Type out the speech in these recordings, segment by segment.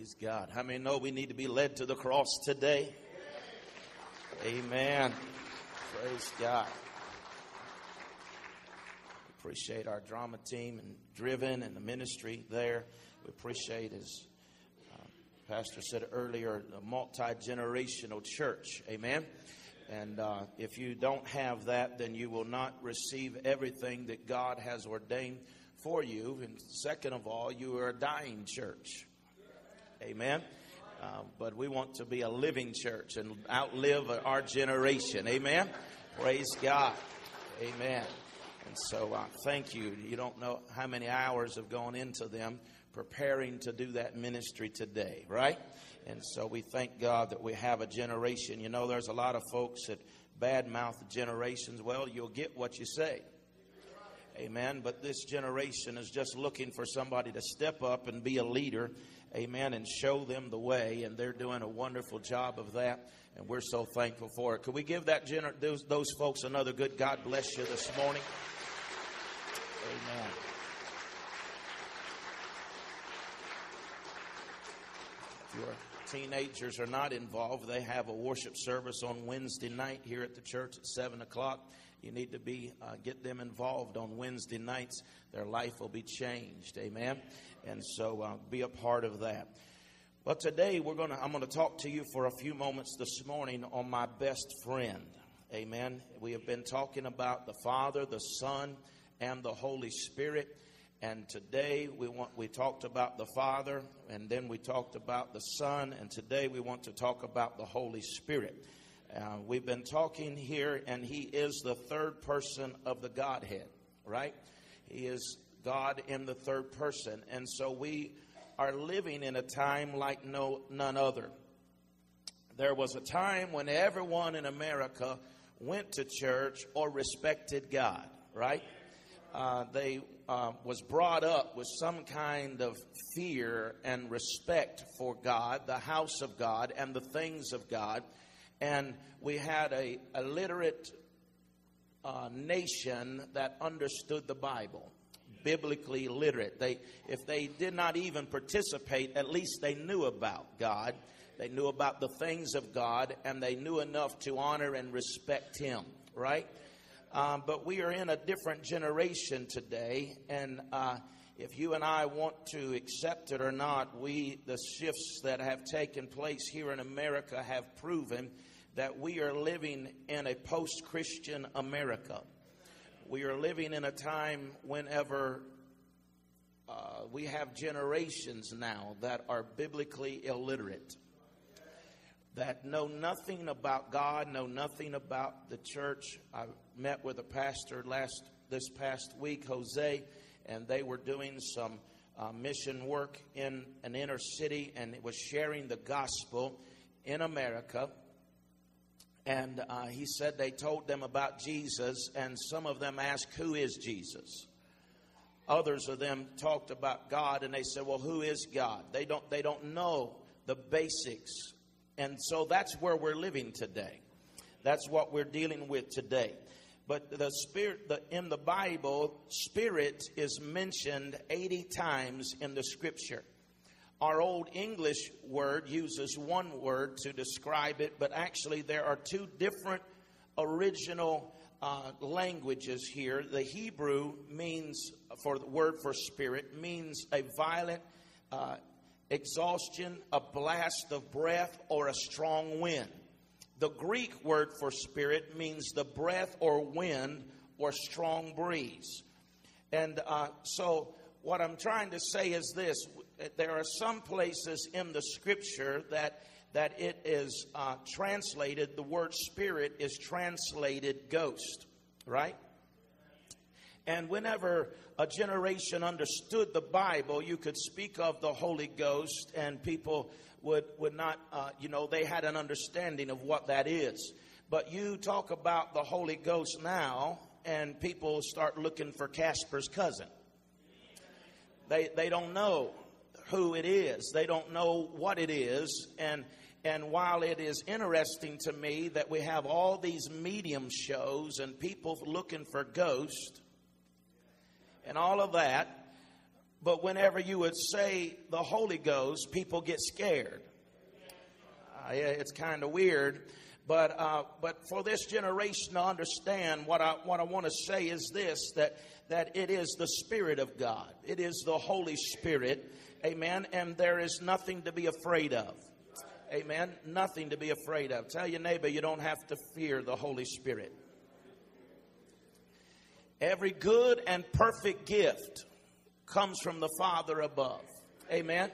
Praise God. How many know we need to be led to the cross today? Amen. Praise God. Appreciate our drama team and Driven and the ministry there. We appreciate, as uh, Pastor said earlier, a multi generational church. Amen. And uh, if you don't have that, then you will not receive everything that God has ordained for you. And second of all, you are a dying church. Amen. Uh, but we want to be a living church and outlive our generation. Amen. Praise God. Amen. And so uh, thank you. You don't know how many hours have gone into them preparing to do that ministry today, right? And so we thank God that we have a generation. You know, there's a lot of folks that badmouth generations. Well, you'll get what you say. Amen. But this generation is just looking for somebody to step up and be a leader. Amen. And show them the way. And they're doing a wonderful job of that. And we're so thankful for it. Could we give that gener- those, those folks another good God bless you this morning? Amen. If your teenagers are not involved, they have a worship service on Wednesday night here at the church at 7 o'clock. You need to be uh, get them involved on Wednesday nights. Their life will be changed. Amen. And so uh, be a part of that. But today we're gonna I'm gonna talk to you for a few moments this morning on my best friend. Amen. We have been talking about the Father, the Son, and the Holy Spirit. And today we want we talked about the Father and then we talked about the Son and today we want to talk about the Holy Spirit. Uh, we've been talking here and he is the third person of the Godhead, right? He is God in the third person. And so we are living in a time like no none other. There was a time when everyone in America went to church or respected God, right? uh, they uh, was brought up with some kind of fear and respect for God, the house of God, and the things of God. And we had a, a literate uh, nation that understood the Bible, biblically literate. They, if they did not even participate, at least they knew about God. They knew about the things of God, and they knew enough to honor and respect Him. Right? Um, but we are in a different generation today, and uh, if you and I want to accept it or not, we the shifts that have taken place here in America have proven that we are living in a post-Christian America. We are living in a time whenever uh, we have generations now that are biblically illiterate that know nothing about God, know nothing about the church. I met with a pastor last this past week, Jose, and they were doing some uh, mission work in an inner city, and it was sharing the gospel in America. And uh, he said they told them about Jesus, and some of them asked, "Who is Jesus?" Others of them talked about God, and they said, "Well, who is God?" They don't. They don't know the basics and so that's where we're living today. That's what we're dealing with today. But the spirit the, in the Bible, spirit is mentioned 80 times in the scripture. Our old English word uses one word to describe it, but actually there are two different original uh, languages here. The Hebrew means, for the word for spirit, means a violent uh, exhaustion, a blast of breath, or a strong wind. The Greek word for spirit means the breath or wind or strong breeze. And uh, so, what I'm trying to say is this there are some places in the scripture that that it is uh, translated, the word spirit is translated ghost, right? And whenever a generation understood the Bible, you could speak of the Holy Ghost, and people would, would not, uh, you know, they had an understanding of what that is. But you talk about the Holy Ghost now, and people start looking for Casper's cousin. They, they don't know who it is, they don't know what it is. And, and while it is interesting to me that we have all these medium shows and people looking for ghosts, and all of that. But whenever you would say the Holy Ghost, people get scared. Uh, yeah, it's kind of weird. But, uh, but for this generation to understand, what I, what I want to say is this that, that it is the Spirit of God, it is the Holy Spirit. Amen. And there is nothing to be afraid of. Amen. Nothing to be afraid of. Tell your neighbor you don't have to fear the Holy Spirit. Every good and perfect gift comes from the Father above. Amen.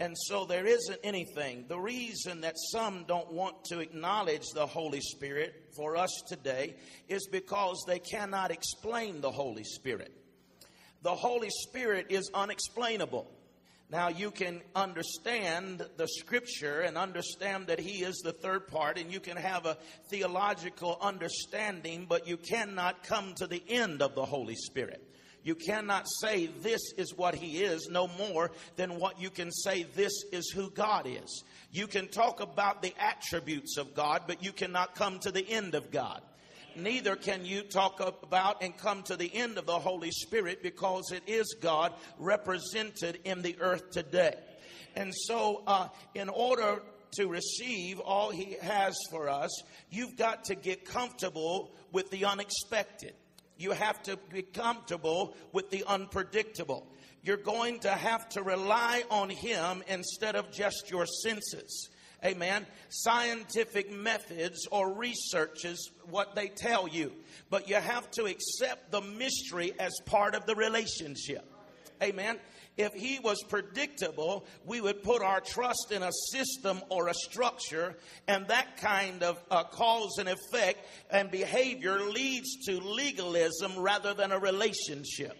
And so there isn't anything. The reason that some don't want to acknowledge the Holy Spirit for us today is because they cannot explain the Holy Spirit. The Holy Spirit is unexplainable. Now, you can understand the scripture and understand that He is the third part, and you can have a theological understanding, but you cannot come to the end of the Holy Spirit. You cannot say this is what He is no more than what you can say this is who God is. You can talk about the attributes of God, but you cannot come to the end of God neither can you talk about and come to the end of the Holy Spirit because it is God represented in the earth today. And so, uh, in order to receive all He has for us, you've got to get comfortable with the unexpected. You have to be comfortable with the unpredictable. You're going to have to rely on Him instead of just your senses amen, scientific methods or research is what they tell you. But you have to accept the mystery as part of the relationship. Amen. If he was predictable, we would put our trust in a system or a structure, and that kind of uh, cause and effect and behavior leads to legalism rather than a relationship.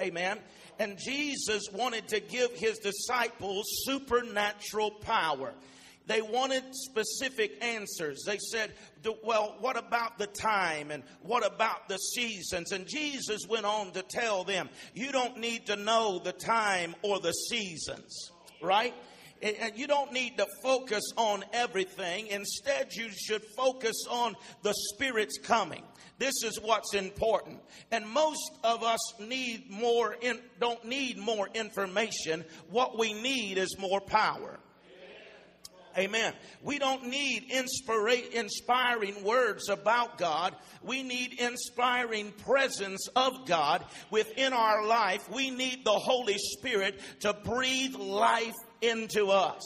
Amen. And Jesus wanted to give his disciples supernatural power. They wanted specific answers. They said, Well, what about the time and what about the seasons? And Jesus went on to tell them, You don't need to know the time or the seasons, right? And you don't need to focus on everything. Instead, you should focus on the Spirit's coming. This is what's important. And most of us need more in, don't need more information. What we need is more power. Amen. We don't need inspira- inspiring words about God. We need inspiring presence of God within our life. We need the Holy Spirit to breathe life into us.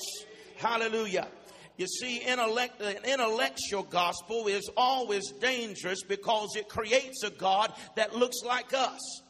Hallelujah. You see, intellect, an intellectual gospel is always dangerous because it creates a God that looks like us.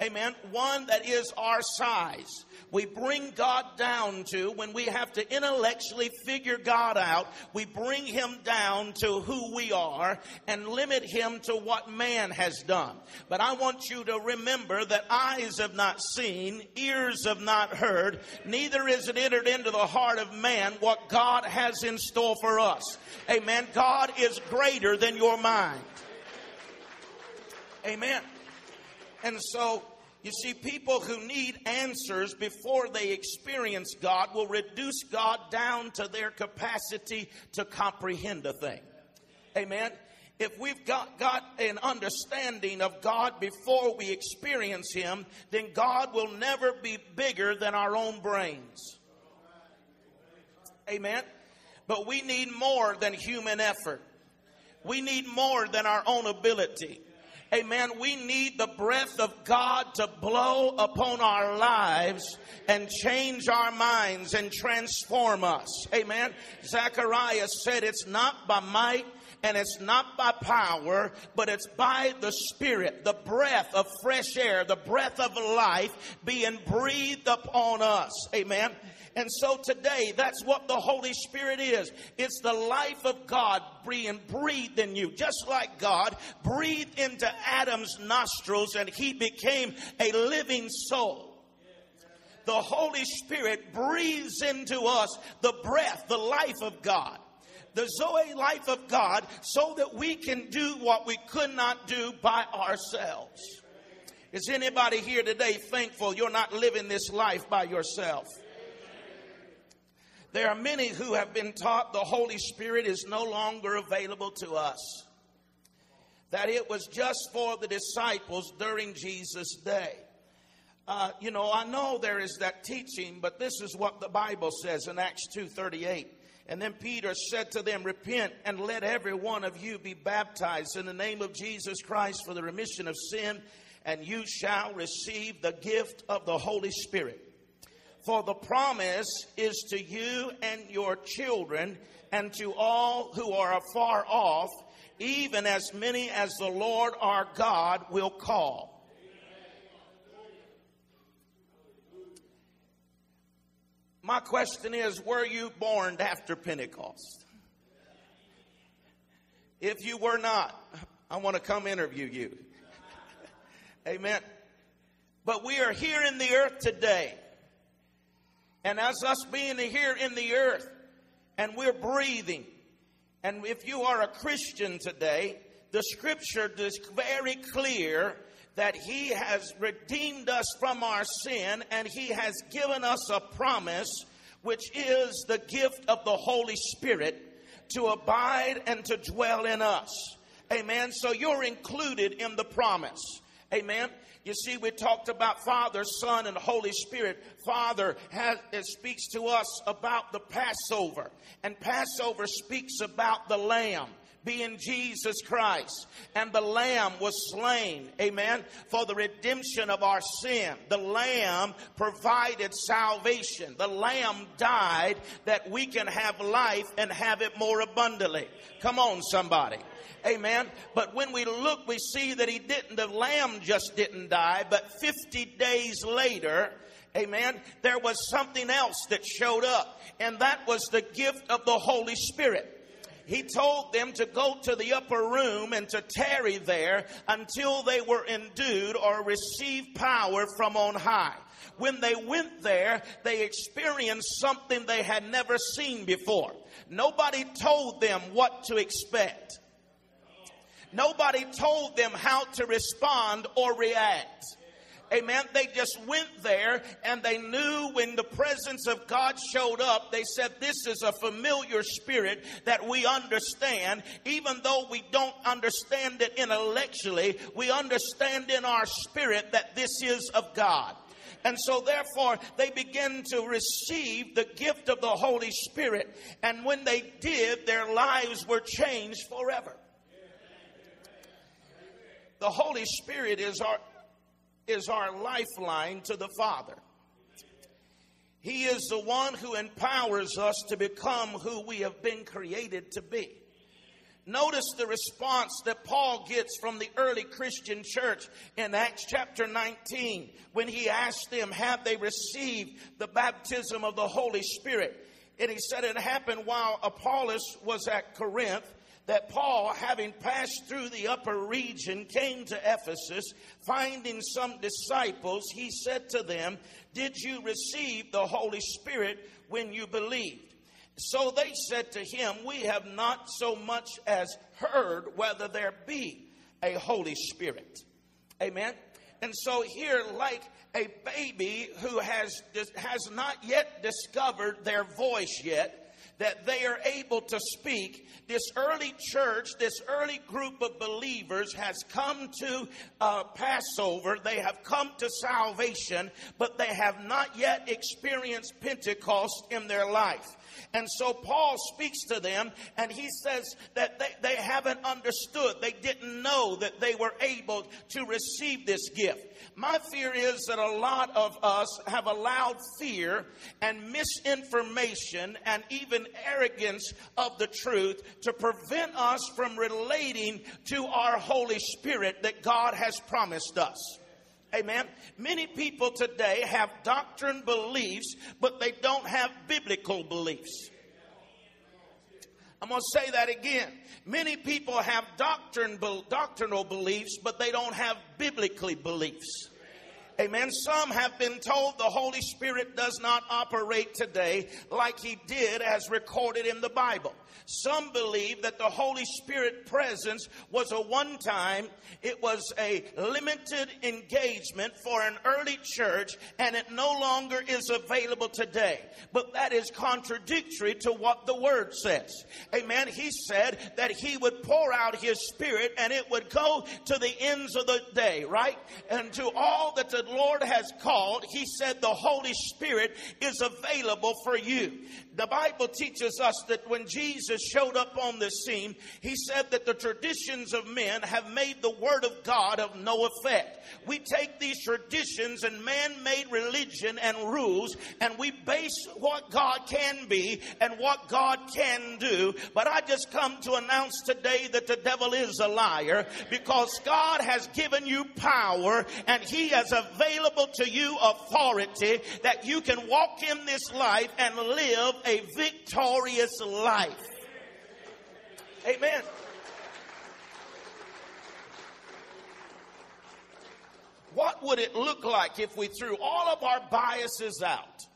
Amen. One that is our size we bring God down to when we have to intellectually figure God out, we bring him down to who we are and limit him to what man has done. But I want you to remember that eyes have not seen, ears have not heard, neither is it entered into the heart of man what God has in store for us. Amen. God is greater than your mind. Amen. And so you see, people who need answers before they experience God will reduce God down to their capacity to comprehend a thing. Amen. If we've got, got an understanding of God before we experience Him, then God will never be bigger than our own brains. Amen. But we need more than human effort. We need more than our own ability. Amen. We need the breath of God to blow upon our lives and change our minds and transform us. Amen. Zechariah said it's not by might and it's not by power, but it's by the Spirit, the breath of fresh air, the breath of life being breathed upon us. Amen. And so today, that's what the Holy Spirit is. It's the life of God being breathed in you, just like God breathed into Adam's nostrils and he became a living soul the Holy Spirit breathes into us the breath, the life of God. The Zoe life of God so that we can do what we could not do by ourselves. Is anybody here today thankful you're not living this life by yourself? There are many who have been taught the Holy Spirit is no longer available to us. That it was just for the disciples during Jesus' day. Uh, you know, I know there is that teaching, but this is what the Bible says in Acts 2.38. And then Peter said to them, Repent and let every one of you be baptized in the name of Jesus Christ for the remission of sin, and you shall receive the gift of the Holy Spirit. For the promise is to you and your children and to all who are afar off, even as many as the Lord our God will call. My question is Were you born after Pentecost? If you were not, I want to come interview you. Amen. But we are here in the earth today. And as us being here in the earth, and we're breathing, and if you are a Christian today, the scripture is very clear that He has redeemed us from our sin and He has given us a promise, which is the gift of the Holy Spirit to abide and to dwell in us. Amen. So you're included in the promise. Amen. You see, we talked about Father, Son, and Holy Spirit. Father has, speaks to us about the Passover, and Passover speaks about the Lamb being Jesus Christ. And the Lamb was slain, amen, for the redemption of our sin. The Lamb provided salvation. The Lamb died that we can have life and have it more abundantly. Come on, somebody. Amen. But when we look, we see that he didn't, the lamb just didn't die, but 50 days later, amen, there was something else that showed up, and that was the gift of the Holy Spirit he told them to go to the upper room and to tarry there until they were endued or received power from on high. When they went there, they experienced something they had never seen before. Nobody told them what to expect. Nobody told them how to respond or react. Amen. They just went there and they knew when the presence of God showed up, they said, This is a familiar spirit that we understand. Even though we don't understand it intellectually, we understand in our spirit that this is of God. And so, therefore, they began to receive the gift of the Holy Spirit. And when they did, their lives were changed forever. The Holy Spirit is our is our lifeline to the Father. He is the one who empowers us to become who we have been created to be. Notice the response that Paul gets from the early Christian church in Acts chapter 19 when he asked them, Have they received the baptism of the Holy Spirit? And he said it happened while Apollos was at Corinth that Paul, having passed through the upper region, came to Ephesus. Finding some disciples, he said to them, Did you receive the Holy Spirit when you believed? So they said to him, We have not so much as heard whether there be a Holy Spirit. Amen. And so here, like a baby who has, has not yet discovered their voice yet, that they are able to speak. This early church, this early group of believers has come to uh, Passover. They have come to salvation, but they have not yet experienced Pentecost in their life. And so Paul speaks to them and he says that they, they haven't understood. They didn't know that they were able to receive this gift. My fear is that a lot of us have allowed fear and misinformation and even arrogance of the truth to prevent us from relating to our Holy Spirit that God has promised us. Amen. Many people today have doctrine beliefs, but they don't have biblical beliefs. I'm going to say that again. Many people have doctrine, doctrinal beliefs, but they don't have biblically beliefs. Amen. Some have been told the Holy Spirit does not operate today like he did as recorded in the Bible. Some believe that the Holy Spirit presence was a one time, it was a limited engagement for an early church, and it no longer is available today. But that is contradictory to what the Word says. Amen. He said that He would pour out His Spirit and it would go to the ends of the day, right? And to all that the Lord has called, He said the Holy Spirit is available for you. The Bible teaches us that when Jesus showed up on the scene, He said that the traditions of men have made the Word of God of no effect. We take these traditions and man made religion and rules and we base what God can be and what God can do. But I just come to announce today that the devil is a liar because God has given you power and He has available to you authority that you can walk in this life and live a victorious life. Amen. What would it look like if we threw all of our biases out?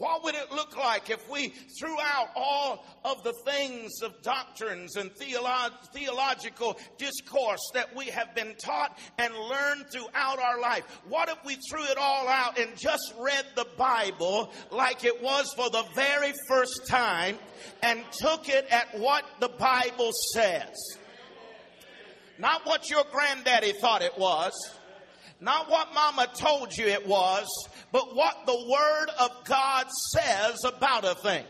What would it look like if we threw out all of the things of doctrines and theolo- theological discourse that we have been taught and learned throughout our life? What if we threw it all out and just read the Bible like it was for the very first time and took it at what the Bible says? Not what your granddaddy thought it was. Not what mama told you it was, but what the word of God says about a thing.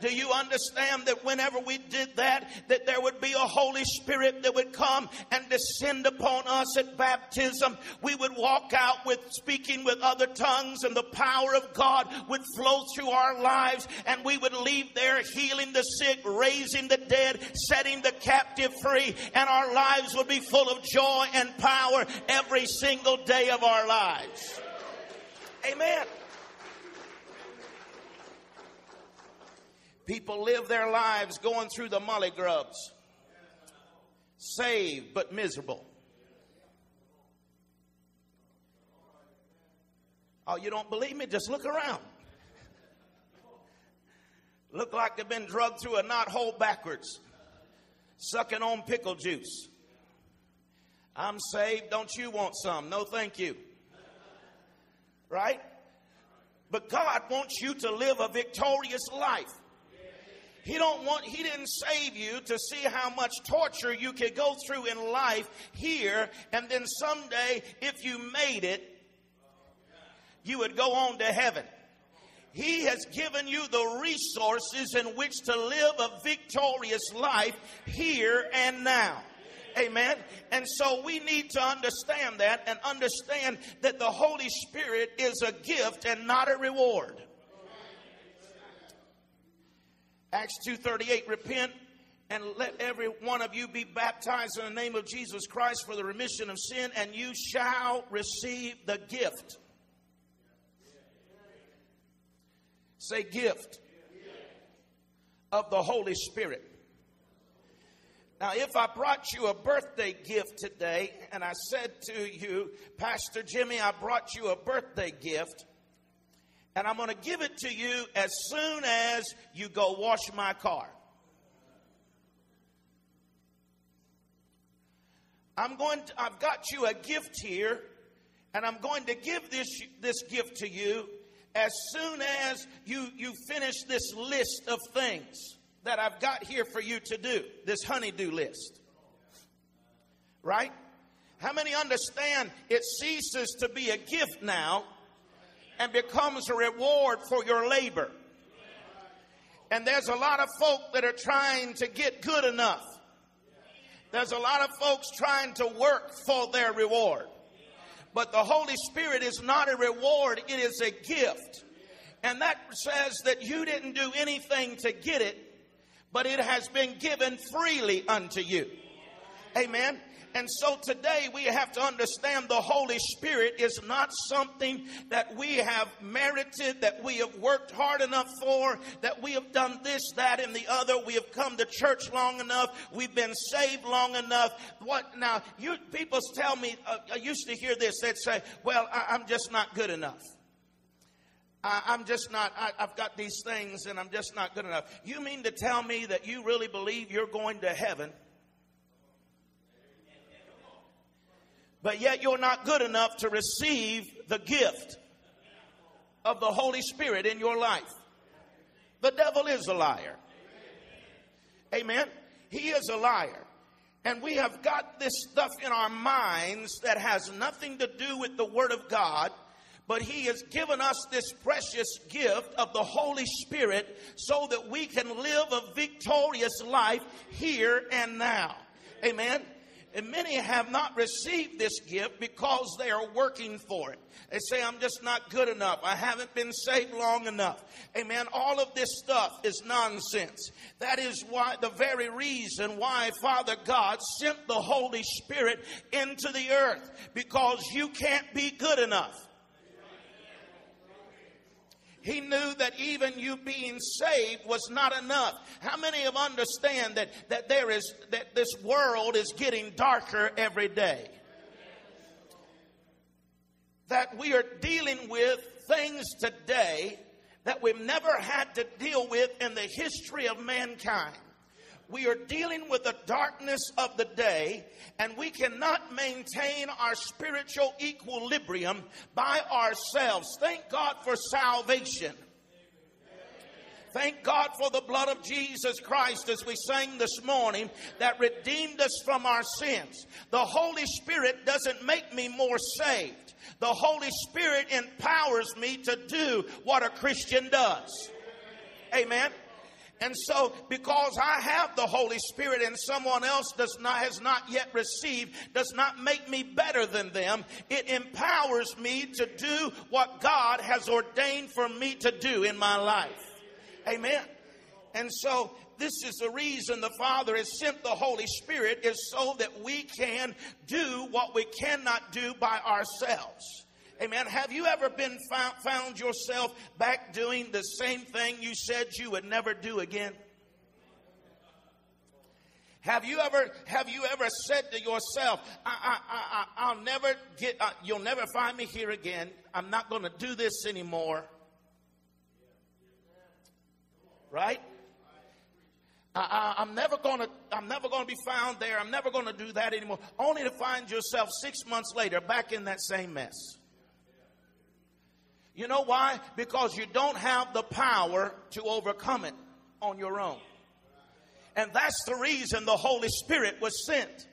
Do you understand that whenever we did that, that there would be a Holy Spirit that would come and descend upon us at baptism? We would walk out with speaking with other tongues and the power of God would flow through our lives and we would leave there healing the sick, raising the dead, setting the captive free, and our lives would be full of joy and power every single day of our lives. Amen. People live their lives going through the molly grubs, saved but miserable. Oh, you don't believe me? Just look around. Look like they've been drugged through a knot hole backwards, sucking on pickle juice. I'm saved. Don't you want some? No, thank you. Right? But God wants you to live a victorious life. He don't want he didn't save you to see how much torture you could go through in life here and then someday if you made it you would go on to heaven. He has given you the resources in which to live a victorious life here and now. Amen. And so we need to understand that and understand that the Holy Spirit is a gift and not a reward. Acts 2:38 repent and let every one of you be baptized in the name of Jesus Christ for the remission of sin and you shall receive the gift. Say gift of the Holy Spirit. Now, if I brought you a birthday gift today and I said to you, Pastor Jimmy, I brought you a birthday gift, and I'm going to give it to you as soon as you go wash my car. I'm going to, I've got you a gift here, and I'm going to give this, this gift to you as soon as you, you finish this list of things that I've got here for you to do, this honeydew list. Right? How many understand it ceases to be a gift now and becomes a reward for your labor. And there's a lot of folk that are trying to get good enough. There's a lot of folks trying to work for their reward. But the Holy Spirit is not a reward, it is a gift. And that says that you didn't do anything to get it, but it has been given freely unto you. Amen. And so today we have to understand the Holy Spirit is not something that we have merited, that we have worked hard enough for, that we have done this, that, and the other. We have come to church long enough. We've been saved long enough. What now? You people tell me. Uh, I used to hear this. They'd say, "Well, I, am just not good enough." I, I'm just not, I, I've got these things and I'm just not good enough. You mean to tell me that you really believe you're going to heaven but yet you're not good enough to receive the gift of the Holy Spirit in your life. The devil is a liar. Amen. He is a liar. And we have got this stuff in our minds that has nothing to do with the Word of God, but He has given us this precious gift of the Holy Spirit so that we can live a victorious life here and now. Amen. And many have not received this gift because they are working for it. They say, I'm just not good enough. I haven't been saved long enough. Amen. All of this stuff is nonsense. That is why the very reason why Father God sent the Holy Spirit into the earth because you can't be good enough. He knew that even you being saved was not enough. How many of understand that, that there is that this world is getting darker every day? That we are dealing with things today that we've never had to deal with in the history of mankind we are dealing with the darkness of the day, and we cannot maintain our spiritual equilibrium by ourselves. Thank God for salvation. Thank God for the blood of Jesus Christ as we sang this morning that redeemed us from our sins. The Holy Spirit doesn't make me more saved. The Holy Spirit empowers me to do what a Christian does. Amen. And so, because I have the Holy Spirit and someone else does not, has not yet received, does not make me better than them. It empowers me to do what God has ordained for me to do in my life. Amen. And so, this is the reason the Father has sent the Holy Spirit is so that we can do what we cannot do by ourselves. Amen. Have you ever been found, found yourself back doing the same thing you said you would never do again? Have you ever have you ever said to yourself, I, I, I, will never get, uh, you'll never find me here again. I'm not going to do this anymore. Right? I, am never going to. I'm never going to be found there. I'm never going to do that anymore. Only to find yourself six months later back in that same mess. You know why? Because you don't have the power to overcome it on your own. And that's the reason the Holy Spirit was sent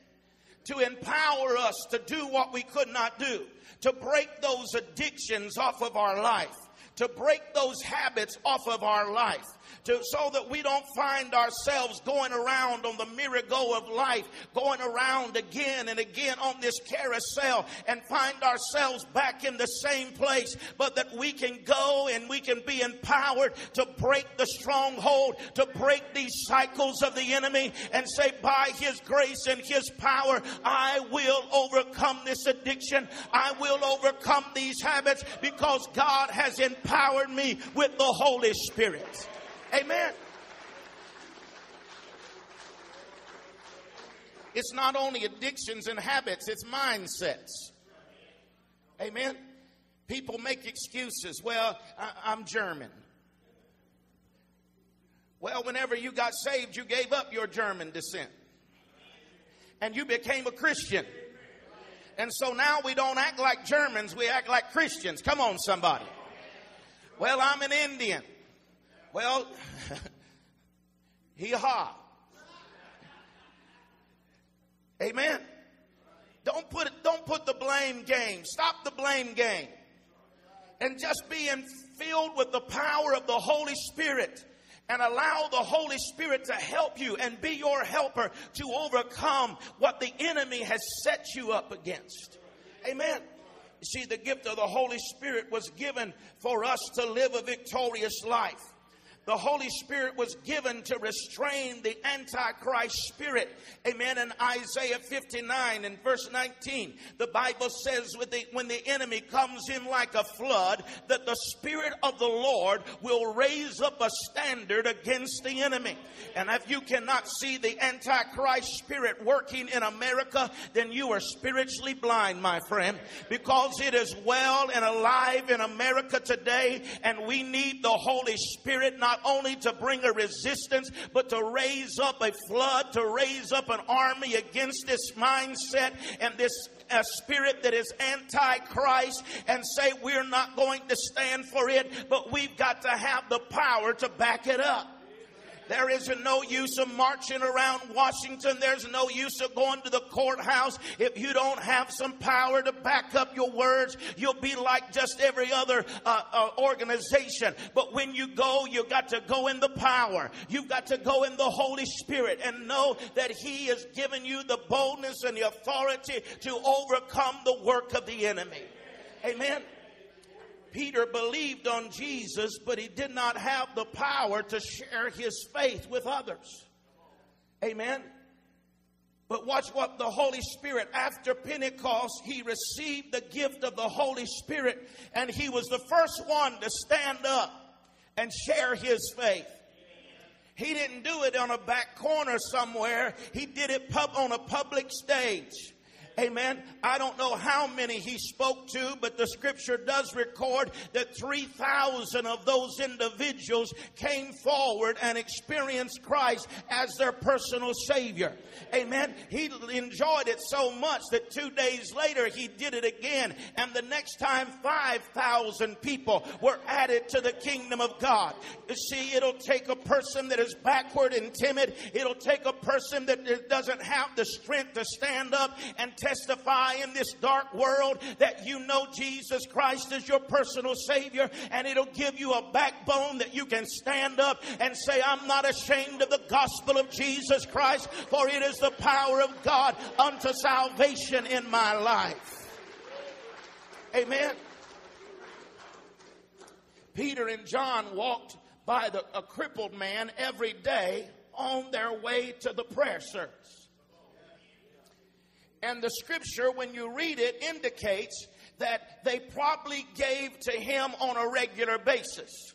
to empower us to do what we could not do, to break those addictions off of our life, to break those habits off of our life, to, so that we don't find ourselves going around on the merry-go of life, going around again and again on this carousel and find ourselves back in the same place, but that we can go and we can be empowered to break the stronghold, to break these cycles of the enemy and say, by his grace and his power, I will overcome this addiction. I will overcome these habits because God has empowered me with the Holy Spirit. Amen. It's not only addictions and habits, it's mindsets. Amen. People make excuses. Well, I, am German. Well, whenever you got saved, you gave up your German descent and you became a Christian. And so now we don't act like Germans, we act like Christians. Come on, somebody. Well, I'm an Indian. Well, hee ha. Amen. Don't put don't put the blame game. Stop the blame game. And just being filled with the power of the Holy Spirit and allow the Holy Spirit to help you and be your helper to overcome what the enemy has set you up against. Amen. See, the gift of the Holy Spirit was given for us to live a victorious life the Holy Spirit was given to restrain the Antichrist spirit. Amen. In Isaiah 59 and verse 19, the Bible says the, when the enemy comes in like a flood, that the Spirit of the Lord will raise up a standard against the enemy. And if you cannot see the Antichrist spirit working in America, then you are spiritually blind, my friend, because it is well and alive in America today, and we need the Holy Spirit not not only to bring a resistance, but to raise up a flood, to raise up an army against this mindset and this a spirit that is anti-Christ and say we're not going to stand for it, but we've got to have the power to back it up. There is no use of marching around Washington. There's no use of going to the courthouse. If you don't have some power to back up your words, you'll be like just every other uh, uh, organization. But when you go, you've got to go in the power. You've got to go in the Holy Spirit and know that He has given you the boldness and the authority to overcome the work of the enemy. Amen. Peter believed on Jesus, but he did not have the power to share his faith with others. Amen. But watch what the Holy Spirit, after Pentecost, he received the gift of the Holy Spirit, and he was the first one to stand up and share his faith. He didn't do it on a back corner somewhere, he did it pub- on a public stage. Amen. I don't know how many he spoke to, but the scripture does record that 3,000 of those individuals came forward and experienced Christ as their personal Savior. Amen. He enjoyed it so much that two days later he did it again. And the next time, 5,000 people were added to the kingdom of God. You see, it'll take a person that is backward and timid, it'll take a person that doesn't have the strength to stand up and testify in this dark world that you know Jesus Christ is your personal Savior, and it'll give you a backbone that you can stand up and say, I'm not ashamed of the gospel of Jesus Christ, for it is the power of God unto salvation in my life. Amen. Peter and John walked by the, a crippled man every day on their way to the prayer service. And the scripture, when you read it, indicates that they probably gave to him on a regular basis.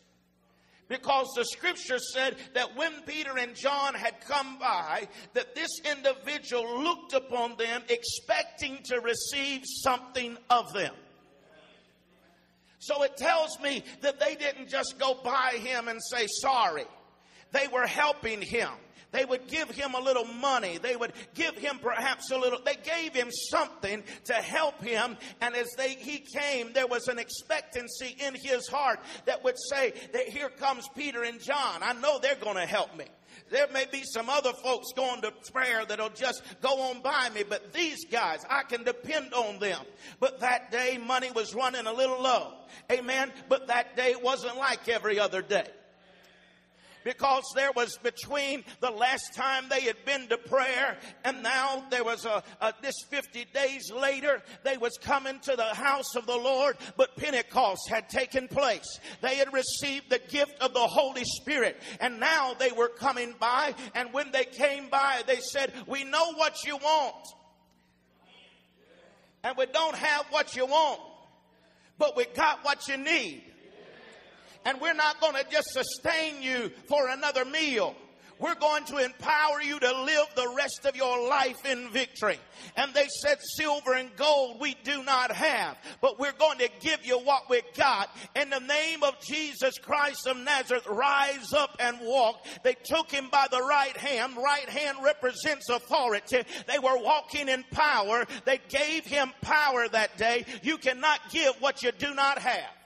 Because the scripture said that when Peter and John had come by, that this individual looked upon them expecting to receive something of them. So it tells me that they didn't just go by him and say sorry. They were helping him. They would give him a little money. They would give him perhaps a little, they gave him something to help him. And as they, he came, there was an expectancy in his heart that would say that here comes Peter and John. I know they're going to help me. There may be some other folks going to prayer that'll just go on by me, but these guys, I can depend on them. But that day, money was running a little low. Amen. But that day wasn't like every other day because there was between the last time they had been to prayer and now there was a, a this 50 days later they was coming to the house of the Lord but Pentecost had taken place. They had received the gift of the Holy Spirit and now they were coming by and when they came by they said we know what you want and we don't have what you want but we got what you need and we're not going to just sustain you for another meal. We're going to empower you to live the rest of your life in victory. And they said, Silver and gold we do not have, but we're going to give you what we got. In the name of Jesus Christ of Nazareth, rise up and walk. They took him by the right hand. Right hand represents authority. They were walking in power. They gave him power that day. You cannot give what you do not have.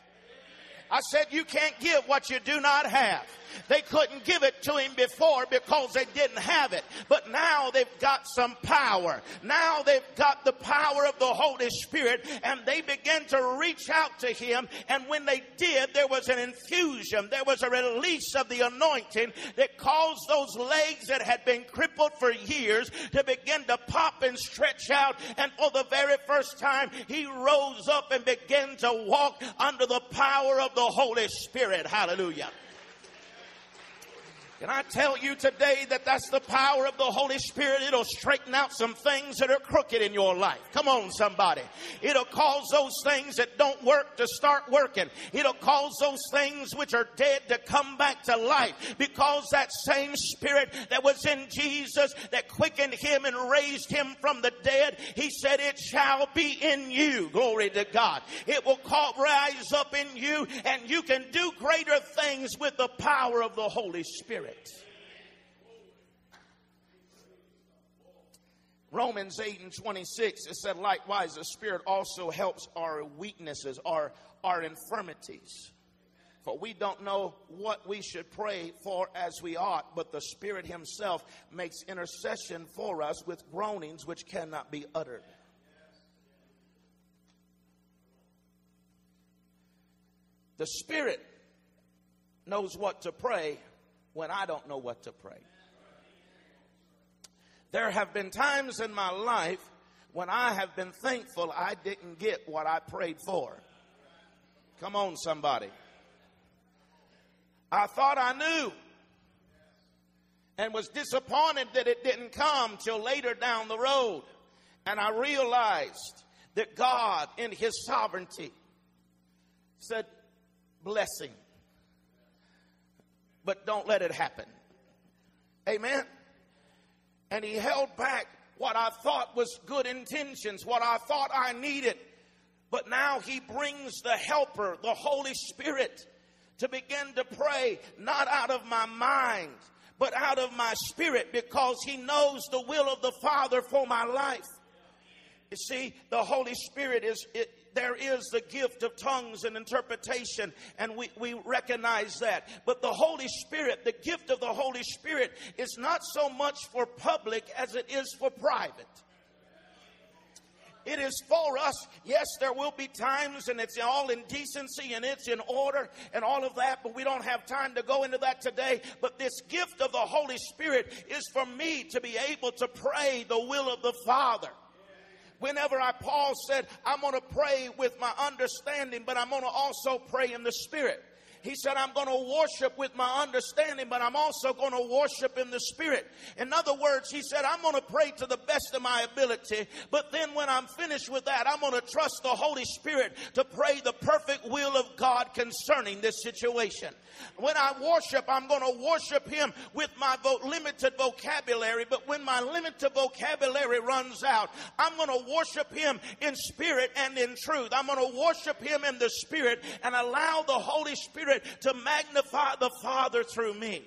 I said, You can't give what you do not have. They couldn't give it to him before because they didn't have it. But now they've got some power. Now they've got the power of the Holy Spirit and they began to reach out to him. And when they did, there was an infusion. There was a release of the anointing that caused those legs that had been crippled for years to begin to pop and stretch out. And for the very first time, he rose up and began to walk under the power of the Holy Spirit. Hallelujah. Can I tell you today that that's the power of the Holy Spirit? It'll straighten out some things that are crooked in your life. Come on, somebody. It'll cause those things that don't work to start working. It'll cause those things which are dead to come back to life because that same Spirit that was in Jesus that quickened him and raised him from the dead, he said, It shall be in you. Glory to God. It will call, rise up in you and you can do greater things with the power of the Holy Spirit. Spirit. Romans 8 and 26, it said, likewise, the Spirit also helps our weaknesses, our, our infirmities. For we don't know what we should pray for as we ought, but the Spirit Himself makes intercession for us with groanings which cannot be uttered. The Spirit knows what to pray when I don't know what to pray. There have been times in my life when I have been thankful I didn't get what I prayed for. Come on, somebody. I thought I knew and was disappointed that it didn't come till later down the road. And I realized that God, in His sovereignty, said, Blessing, but don't let it happen. Amen. And He held back what I thought was good intentions, what I thought I needed. But now He brings the Helper, the Holy Spirit to begin to pray, not out of my mind, but out of my spirit, because He knows the will of the Father for my life. You see, the Holy Spirit is, it, there is the gift of tongues and interpretation, and we, we recognize that. But the Holy Spirit, the gift of the Holy Spirit, is not so much for public as it is for private. It is for us. Yes, there will be times and it's all in decency and it's in order and all of that, but we don't have time to go into that today. But this gift of the Holy Spirit is for me to be able to pray the will of the Father whenever I Paul said, I'm going to pray with my understanding, but I'm going to also pray in the spirit. He said, I'm going to worship with my understanding, but I'm also going to worship in the spirit. In other words, he said, I'm going to pray to the best of my ability, but then when I'm finished with that, I'm going to trust the Holy Spirit to pray the perfect will of God concerning this situation. When I worship, I'm going to worship Him with my vo- limited vocabulary, but when my limited vocabulary runs out, I'm going to worship Him in spirit and in truth. I'm going to worship Him in the spirit and allow the Holy Spirit Spirit to magnify the Father through me.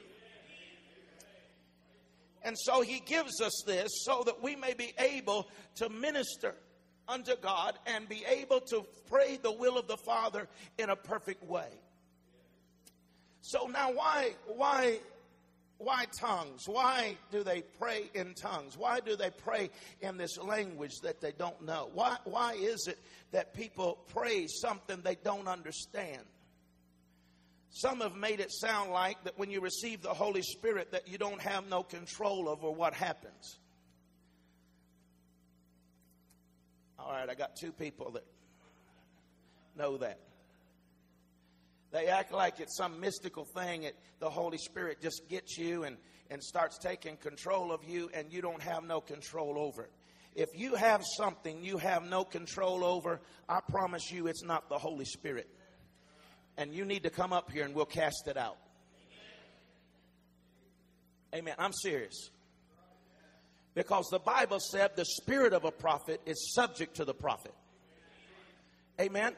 And so he gives us this so that we may be able to minister unto God and be able to pray the will of the Father in a perfect way. So now why why why tongues? Why do they pray in tongues? Why do they pray in this language that they don't know? Why why is it that people pray something they don't understand? Some have made it sound like that when you receive the Holy Spirit that you don't have no control over what happens. All right, I got two people that know that. They act like it's some mystical thing that the Holy Spirit just gets you and, and starts taking control of you, and you don't have no control over it. If you have something you have no control over, I promise you it's not the Holy Spirit and you need to come up here and we'll cast it out. Amen. I'm serious. Because the Bible said the spirit of a prophet is subject to the prophet. Amen.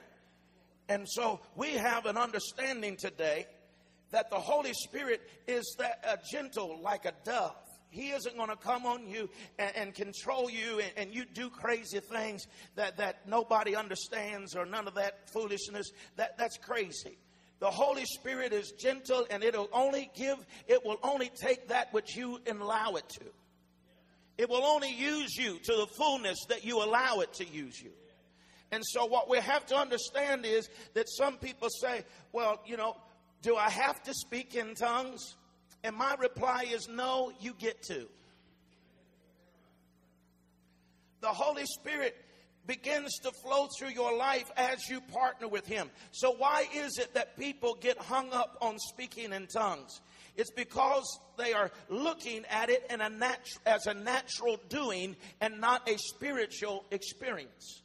And so we have an understanding today that the Holy Spirit is that uh, gentle like a dove. He isn't going to come on you and, and control you and, and, you do crazy things that, that nobody understands or none of that foolishness. That, that's crazy. The Holy Spirit is gentle and it'll only give, it will only take that which you allow it to. It will only use you to the fullness that you allow it to use you. And so, what we have to understand is that some people say, well, you know, do I have to speak in tongues? And my reply is no, you get to. The Holy Spirit begins to flow through your life as you partner with Him. So, why is it that people get hung up on speaking in tongues? It's because they are looking at it a nat- as a natural doing and not a spiritual experience.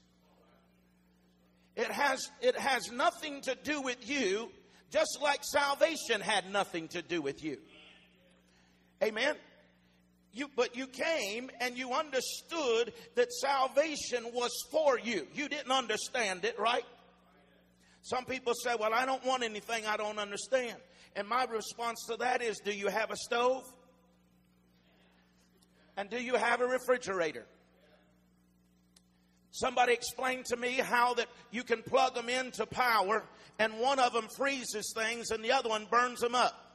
It has, it has nothing to do with you, just like salvation had nothing to do with you. Amen. You, but you came and you understood that salvation was for you. You didn't understand it, right? Some people say, Well, I don't want anything I don't understand. And my response to that is Do you have a stove? And do you have a refrigerator? Somebody explained to me how that you can plug them into power and one of them freezes things and the other one burns them up.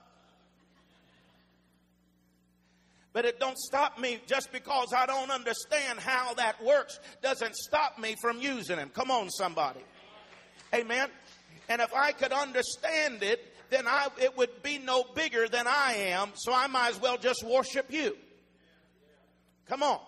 But it don't stop me just because I don't understand how that works doesn't stop me from using them. Come on somebody. Amen. And if I could understand it, then I, it would be no bigger than I am, so I might as well just worship you. Come on.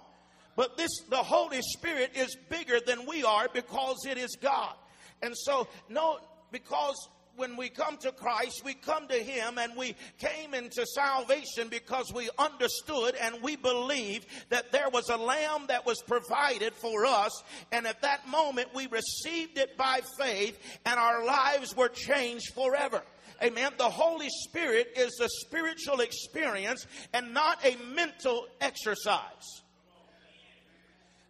But this, the Holy Spirit is bigger than we are because it is God. And so, no, because when we come to Christ, we come to Him and we came into salvation because we understood and we believed that there was a lamb that was provided for us. And at that moment, we received it by faith and our lives were changed forever. Amen. The Holy Spirit is a spiritual experience and not a mental exercise.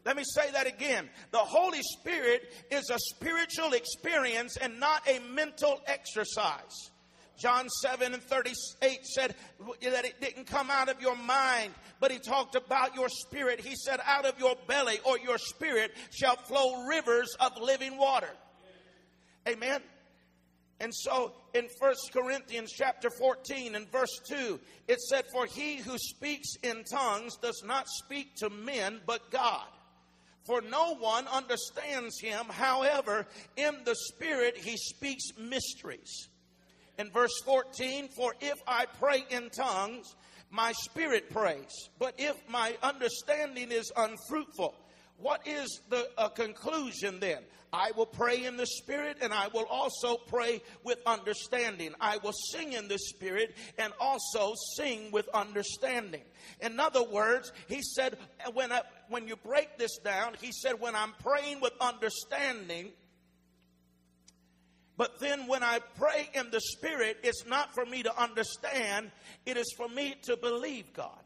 Let me say that again. The Holy Spirit is a spiritual experience and not a mental exercise. John 7 and 38 said that it didn't come out of your mind, but he talked about your spirit. He said, out of your belly or your spirit shall flow rivers of living water. Amen. And so in 1 Corinthians chapter 14 and verse 2, it said, For he who speaks in tongues does not speak to men, but God for no one understands him. However, in the Spirit, he speaks mysteries. In verse 14, for if I pray in tongues, my spirit prays. But if my understanding is unfruitful, what is the uh, conclusion then? I will pray in the Spirit and I will also pray with understanding. I will sing in the Spirit and also sing with understanding. In other words, he said, when, I, when you break this down, he said, when I'm praying with understanding, but then when I pray in the Spirit, it's not for me to understand, it is for me to believe God.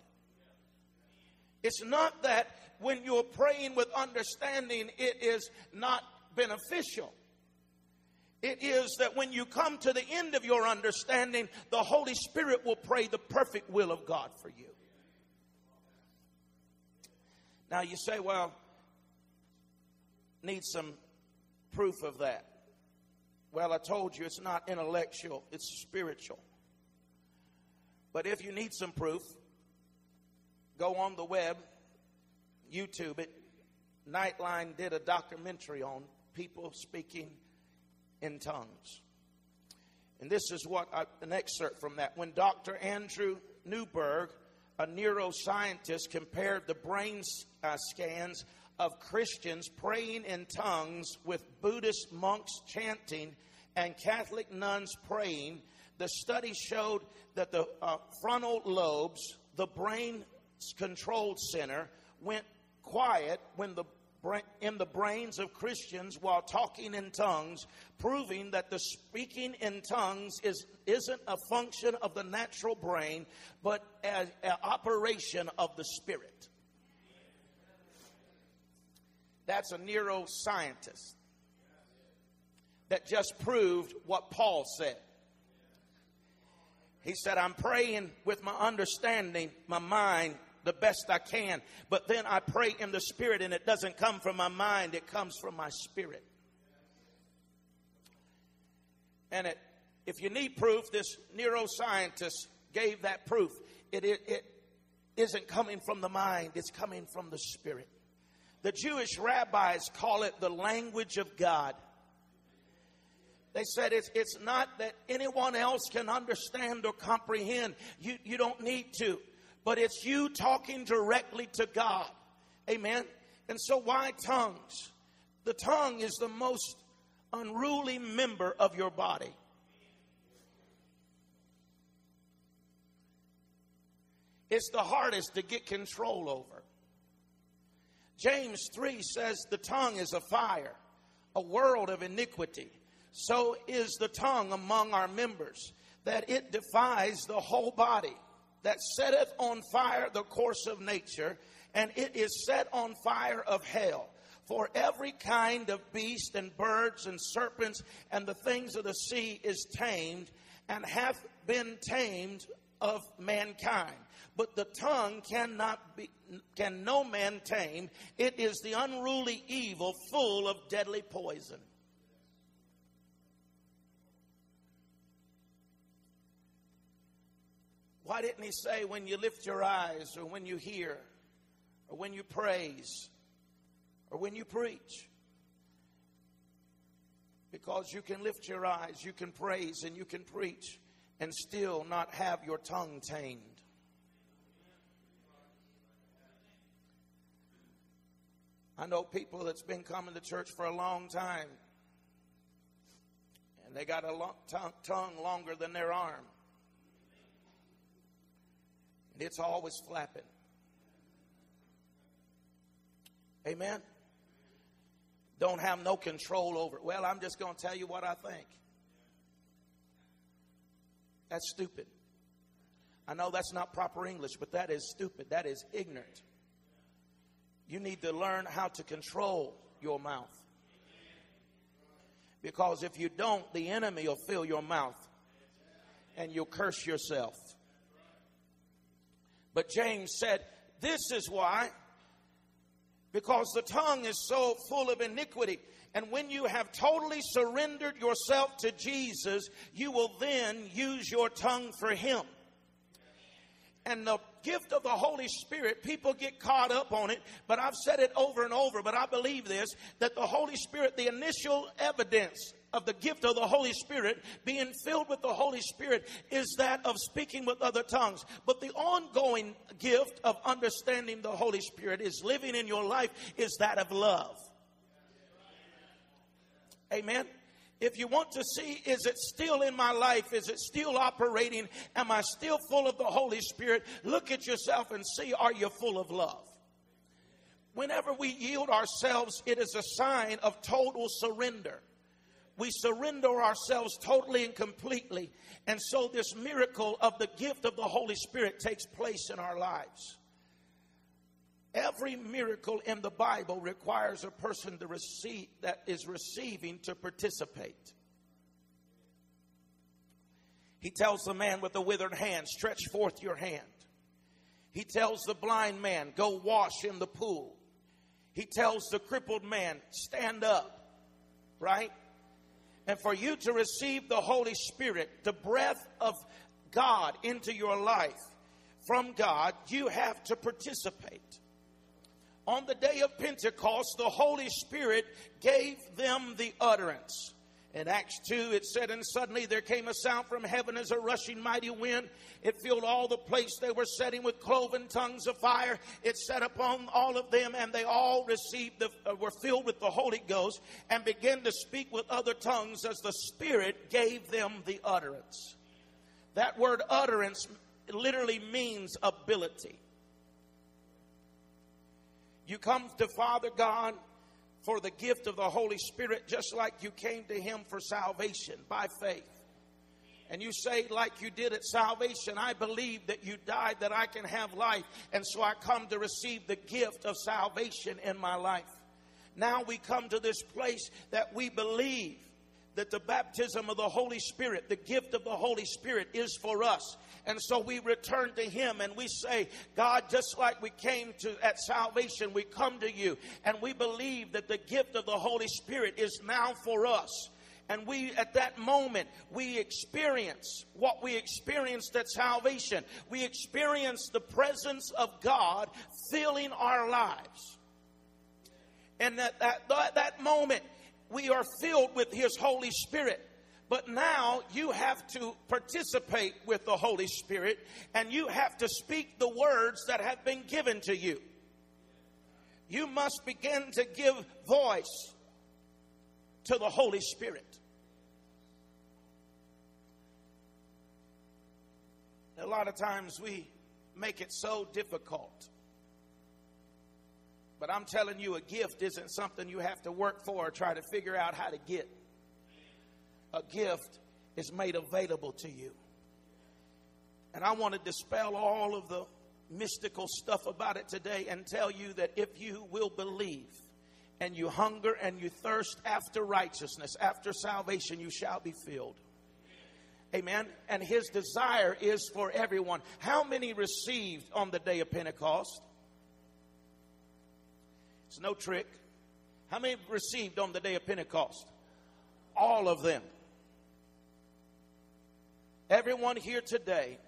It's not that when you're praying with understanding, it is not beneficial. It is that when you come to the end of your understanding, the Holy Spirit will pray the perfect will of God for you. Now you say, well, need some proof of that. Well, I told you it's not intellectual, it's spiritual. But if you need some proof, go on the web, YouTube it. Nightline did a documentary on people speaking in tongues. And this is what I, an excerpt from that. When Dr. Andrew Newberg, a neuroscientist, compared the brain uh, scans of Christians praying in tongues with Buddhist monks chanting and Catholic nuns praying, the study showed that the uh, frontal lobes, the brain control center, went quiet when the in the brains of Christians while talking in tongues, proving that the speaking in tongues is, isn't a function of the natural brain, but an operation of the spirit. That's a neuroscientist that just proved what Paul said. He said, I'm praying with my understanding, my mind, the best I can. But then I pray in the spirit and it doesn't come from my mind, it comes from my spirit. And it, if you need proof, this neuroscientist gave that proof. It, it, it isn't coming from the mind, it's coming from the spirit. The Jewish rabbis call it the language of God. They said it's, it's not that anyone else can understand or comprehend. You, you don't need to but it's you talking directly to God. Amen. And so, why tongues? The tongue is the most unruly member of your body. It's the hardest to get control over. James 3 says the tongue is a fire, a world of iniquity. So is the tongue among our members, that it defies the whole body that setteth on fire the course of nature, and it is set on fire of hell. For every kind of beast and birds and serpents and the things of the sea is tamed and hath been tamed of mankind. but the tongue cannot be, can no man tame. It is the unruly evil full of deadly poison. Why didn't he say when you lift your eyes or when you hear or when you praise or when you preach? Because you can lift your eyes, you can praise, and you can preach and still not have your tongue tamed. I know people that's been coming to church for a long time, and they got a long, tongue, tongue longer than their arm. It's always flapping. Amen? Don't have no control over it. Well, I'm just going to tell you what I think. That's stupid. I know that's not proper English, but that is stupid. That is ignorant. You need to learn how to control your mouth. Because if you don't, the enemy will fill your mouth and you'll curse yourself. But James said, This is why. Because the tongue is so full of iniquity. And when you have totally surrendered yourself to Jesus, you will then use your tongue for Him. And the gift of the Holy Spirit, people get caught up on it, but I've said it over and over, but I believe this that the Holy Spirit, the initial evidence of the gift of the Holy Spirit, being filled with the Holy Spirit, is that of speaking with other tongues. But the ongoing gift of understanding the Holy Spirit is living in your life, is that of love. Amen. If you want to see, is it still in my life? Is it still operating? Am I still full of the Holy Spirit? Look at yourself and see, are you full of love? Whenever we yield ourselves, it is a sign of total surrender. We surrender ourselves totally and completely. And so, this miracle of the gift of the Holy Spirit takes place in our lives. Every miracle in the Bible requires a person to receive that is receiving to participate. He tells the man with the withered hand, stretch forth your hand. He tells the blind man, go wash in the pool. He tells the crippled man, stand up. Right? And for you to receive the Holy Spirit, the breath of God into your life from God, you have to participate on the day of Pentecost, the Holy Spirit gave them the utterance. In Acts 2, it said, And suddenly there came a sound from heaven as a rushing mighty wind. It filled all the place they were setting with cloven tongues of fire. It set upon all of them, and they all received, the, uh, were filled with the Holy Ghost, and began to speak with other tongues as the Spirit gave them the utterance. That word utterance literally means ability. You come to Father God for the gift of the Holy Spirit just like you came to Him for salvation by faith. And you say, like you did at salvation, I believe that you died that I can have life. And so I come to receive the gift of salvation in my life. Now we come to this place that we believe that the baptism of the Holy Spirit, the gift of the Holy Spirit, is for us. And so we return to Him and we say, God, just like we came to at salvation, we come to you and we believe that the gift of the Holy Spirit is now for us. And we, at that moment, we experience what we experienced at salvation. We experience the presence of God filling our lives. And at that, that, that moment, we are filled with His Holy Spirit. But now you have to participate with the Holy Spirit and you have to speak the words that have been given to you. You must begin to give voice to the Holy Spirit. A lot of times we make it so difficult. But I'm telling you, a gift isn't something you have to work for or try to figure out how to get a gift is made available to you. And I want to dispel all of the mystical stuff about it today and tell you that if you will believe and you hunger and you thirst after righteousness, after salvation, you shall be filled. Amen. And his desire is for everyone. How many received on the day of Pentecost? It's no trick. How many received on the day of Pentecost? All of them. Everyone here today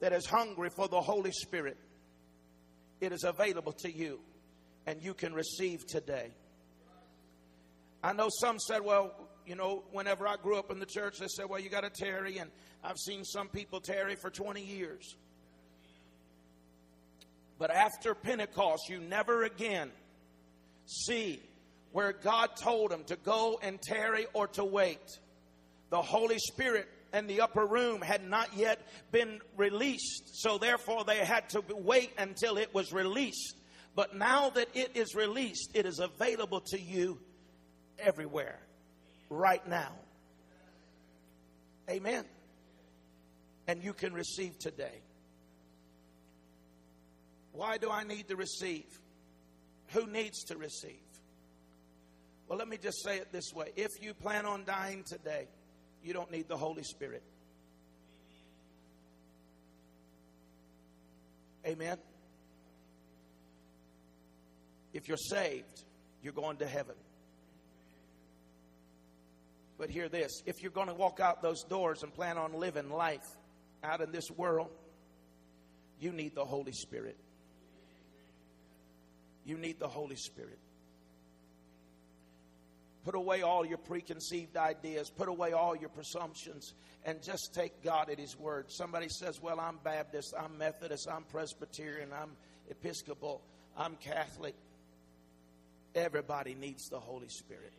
that is hungry for the Holy Spirit, it is available to you and you can receive today. I know some said, well, you know, whenever I grew up in the church, they said, well, you got to tarry. And I've seen some people tarry for 20 years. But after Pentecost, you never again see where God told them to go and tarry or to wait. The Holy Spirit and the upper room had not yet been released. So therefore, they had to wait until it was released. But now that it is released, it is available to you everywhere right now. Amen. And you can receive today. Why do I need to receive? Who needs to receive? Well, let me just say it this way. If you plan on dying today, you don't need the Holy Spirit. Amen. If you're saved, you're going to heaven. But hear this if you're going to walk out those doors and plan on living life out in this world, you need the Holy Spirit. You need the Holy Spirit. Put away all your preconceived ideas, put away all your presumptions, and just take God at His word. Somebody says, Well, I'm Baptist, I'm Methodist, I'm Presbyterian, I'm Episcopal, I'm Catholic. Everybody needs the Holy Spirit.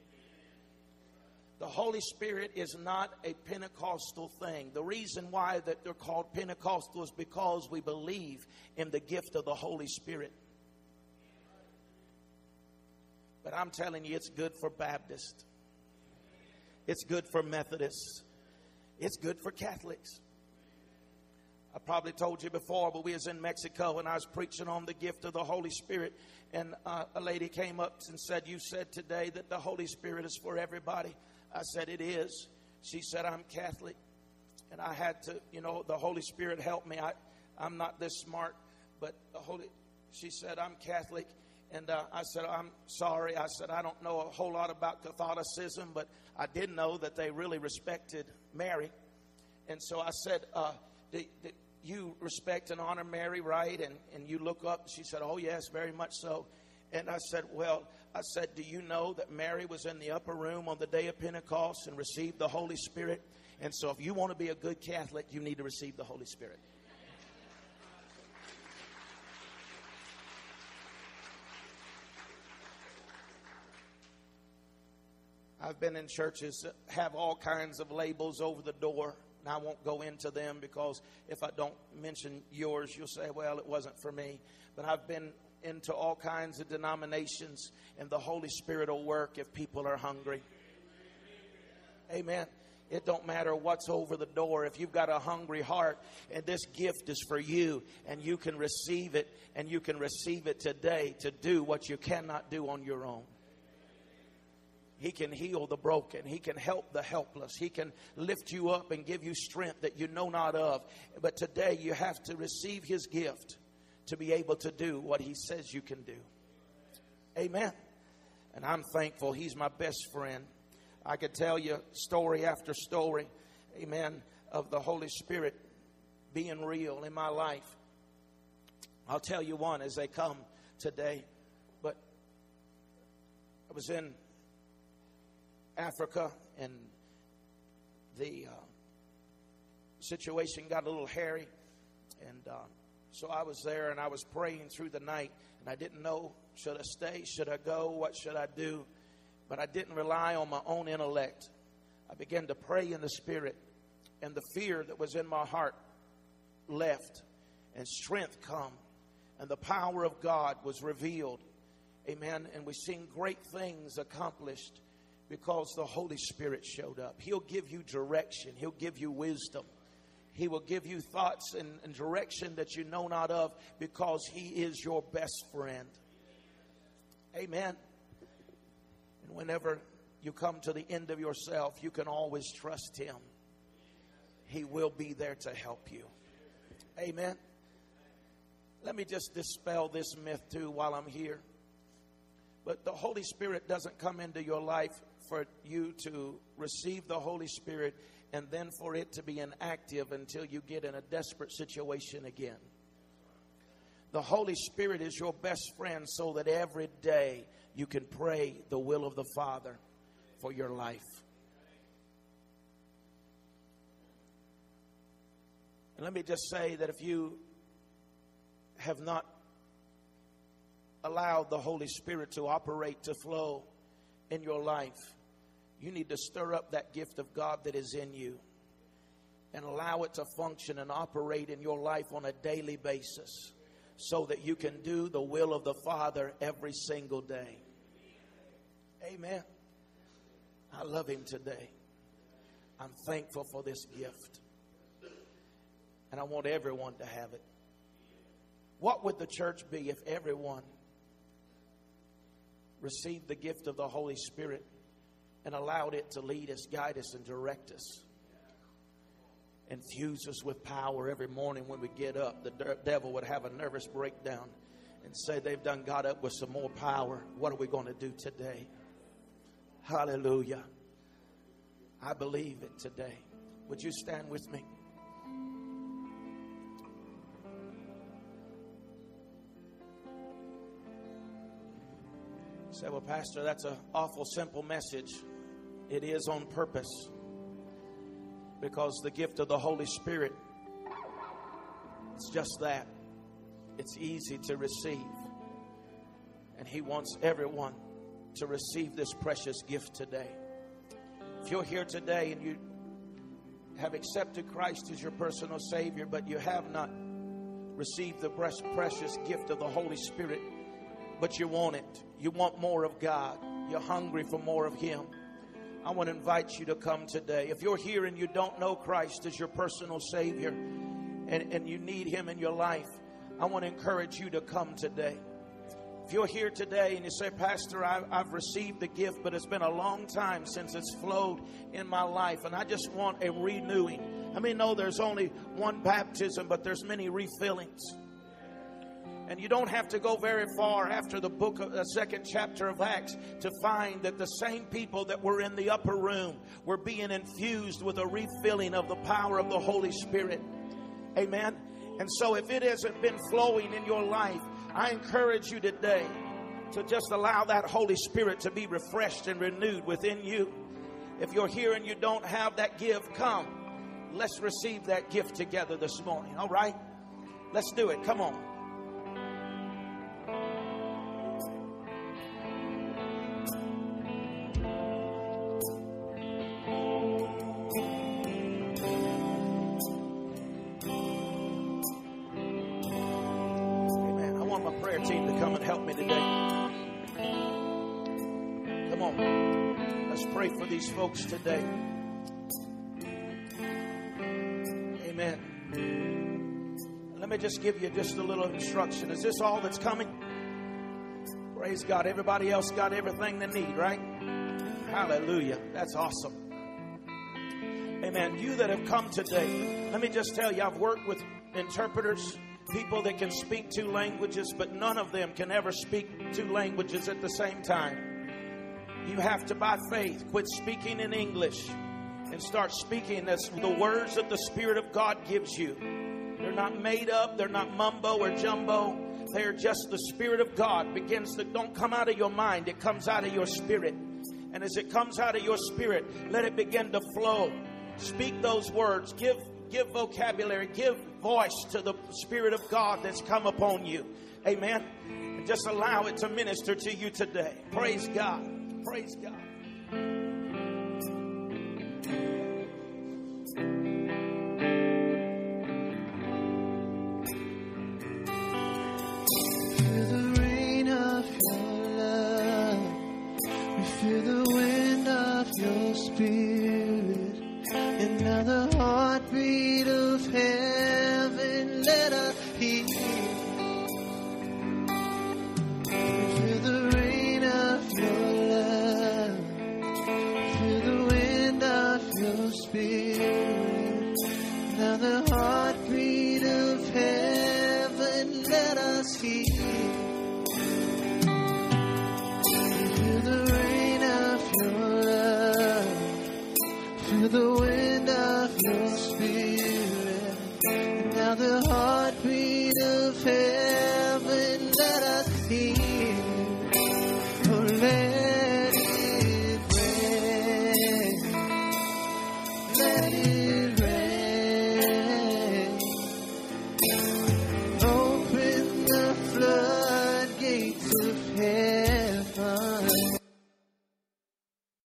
The Holy Spirit is not a Pentecostal thing. The reason why that they're called Pentecostal is because we believe in the gift of the Holy Spirit. But I'm telling you, it's good for Baptists. It's good for Methodists. It's good for Catholics. I probably told you before, but we was in Mexico and I was preaching on the gift of the Holy Spirit, and uh, a lady came up and said, "You said today that the Holy Spirit is for everybody." I said, It is. She said, I'm Catholic. And I had to, you know, the Holy Spirit helped me. I, I'm not this smart, but the Holy, she said, I'm Catholic. And uh, I said, I'm sorry. I said, I don't know a whole lot about Catholicism, but I did know that they really respected Mary. And so I said, uh, do, do you respect and honor Mary, right? And, and you look up. She said, Oh, yes, very much so. And I said, Well, I said, Do you know that Mary was in the upper room on the day of Pentecost and received the Holy Spirit? And so, if you want to be a good Catholic, you need to receive the Holy Spirit. I've been in churches that have all kinds of labels over the door. And I won't go into them because if I don't mention yours, you'll say, well, it wasn't for me. But I've been into all kinds of denominations, and the Holy Spirit will work if people are hungry. Amen. It don't matter what's over the door. If you've got a hungry heart and this gift is for you and you can receive it and you can receive it today to do what you cannot do on your own. He can heal the broken. He can help the helpless. He can lift you up and give you strength that you know not of. But today you have to receive His gift to be able to do what He says you can do. Amen. And I'm thankful He's my best friend. I could tell you story after story, amen, of the Holy Spirit being real in my life. I'll tell you one as they come today. But I was in Africa and the uh, situation got a little hairy. And uh, so I was there and I was praying through the night and I didn't know should I stay, should I go, what should I do? But I didn't rely on my own intellect. I began to pray in the spirit and the fear that was in my heart left and strength come and the power of God was revealed. Amen. And we've seen great things accomplished because the Holy Spirit showed up. He'll give you direction, He'll give you wisdom. He will give you thoughts and, and direction that you know not of because He is your best friend. Amen. And whenever you come to the end of yourself, you can always trust Him. He will be there to help you. Amen. Let me just dispel this myth too while I'm here. But the Holy Spirit doesn't come into your life for you to receive the Holy Spirit and then for it to be inactive until you get in a desperate situation again. The Holy Spirit is your best friend so that every day you can pray the will of the Father for your life. And let me just say that if you have not allowed the Holy Spirit to operate, to flow in your life, you need to stir up that gift of God that is in you and allow it to function and operate in your life on a daily basis so that you can do the will of the Father every single day. Amen. I love Him today. I'm thankful for this gift. And I want everyone to have it. What would the church be if everyone received the gift of the Holy Spirit and allowed it to lead us, guide us, and direct us? Infuse us with power every morning when we get up. The devil would have a nervous breakdown and say, They've done got up with some more power. What are we going to do today? Hallelujah. I believe it today. Would you stand with me? Say, Well, Pastor, that's an awful simple message. It is on purpose because the gift of the Holy Spirit, it's just that. It's easy to receive. And He wants everyone to receive this precious gift today. If you're here today and you have accepted Christ as your personal Savior, but you have not received the precious gift of the Holy Spirit, but you want it. You want more of God. You're hungry for more of Him. I want to invite you to come today. If you're here and you don't know Christ as your personal Savior and, and you need Him in your life, I want to encourage you to come today. If you're here today and you say, Pastor, I, have received the gift, but it's been a long time since it's flowed in my life, and I just want a renewing. I mean, no, there's only one baptism, but there's many refillings. And you don't have to go very far after the book of the second chapter of Acts to find that the same people that were in the upper room were being infused with a refilling of the power of the Holy Spirit. Amen. And so if it hasn't been flowing in your life, I encourage you today to just allow that Holy Spirit to be refreshed and renewed within you. If you're here and you don't have that gift, come. Let's receive that gift together this morning. All right? Let's do it. Come on. Folks today. Amen. Let me just give you just a little instruction. Is this all that's coming? Praise God. Everybody else got everything they need, right? Hallelujah. That's awesome. Amen. You that have come today, let me just tell you, I've worked with interpreters, people that can speak two languages, but none of them can ever speak two languages at the same time. You have to, by faith, quit speaking in English and start speaking as the words that the Spirit of God gives you. They're not made up, they're not mumbo or jumbo. They're just the Spirit of God begins to don't come out of your mind, it comes out of your spirit. And as it comes out of your spirit, let it begin to flow. Speak those words. Give give vocabulary, give voice to the Spirit of God that's come upon you. Amen. And just allow it to minister to you today. Praise God. Praise God.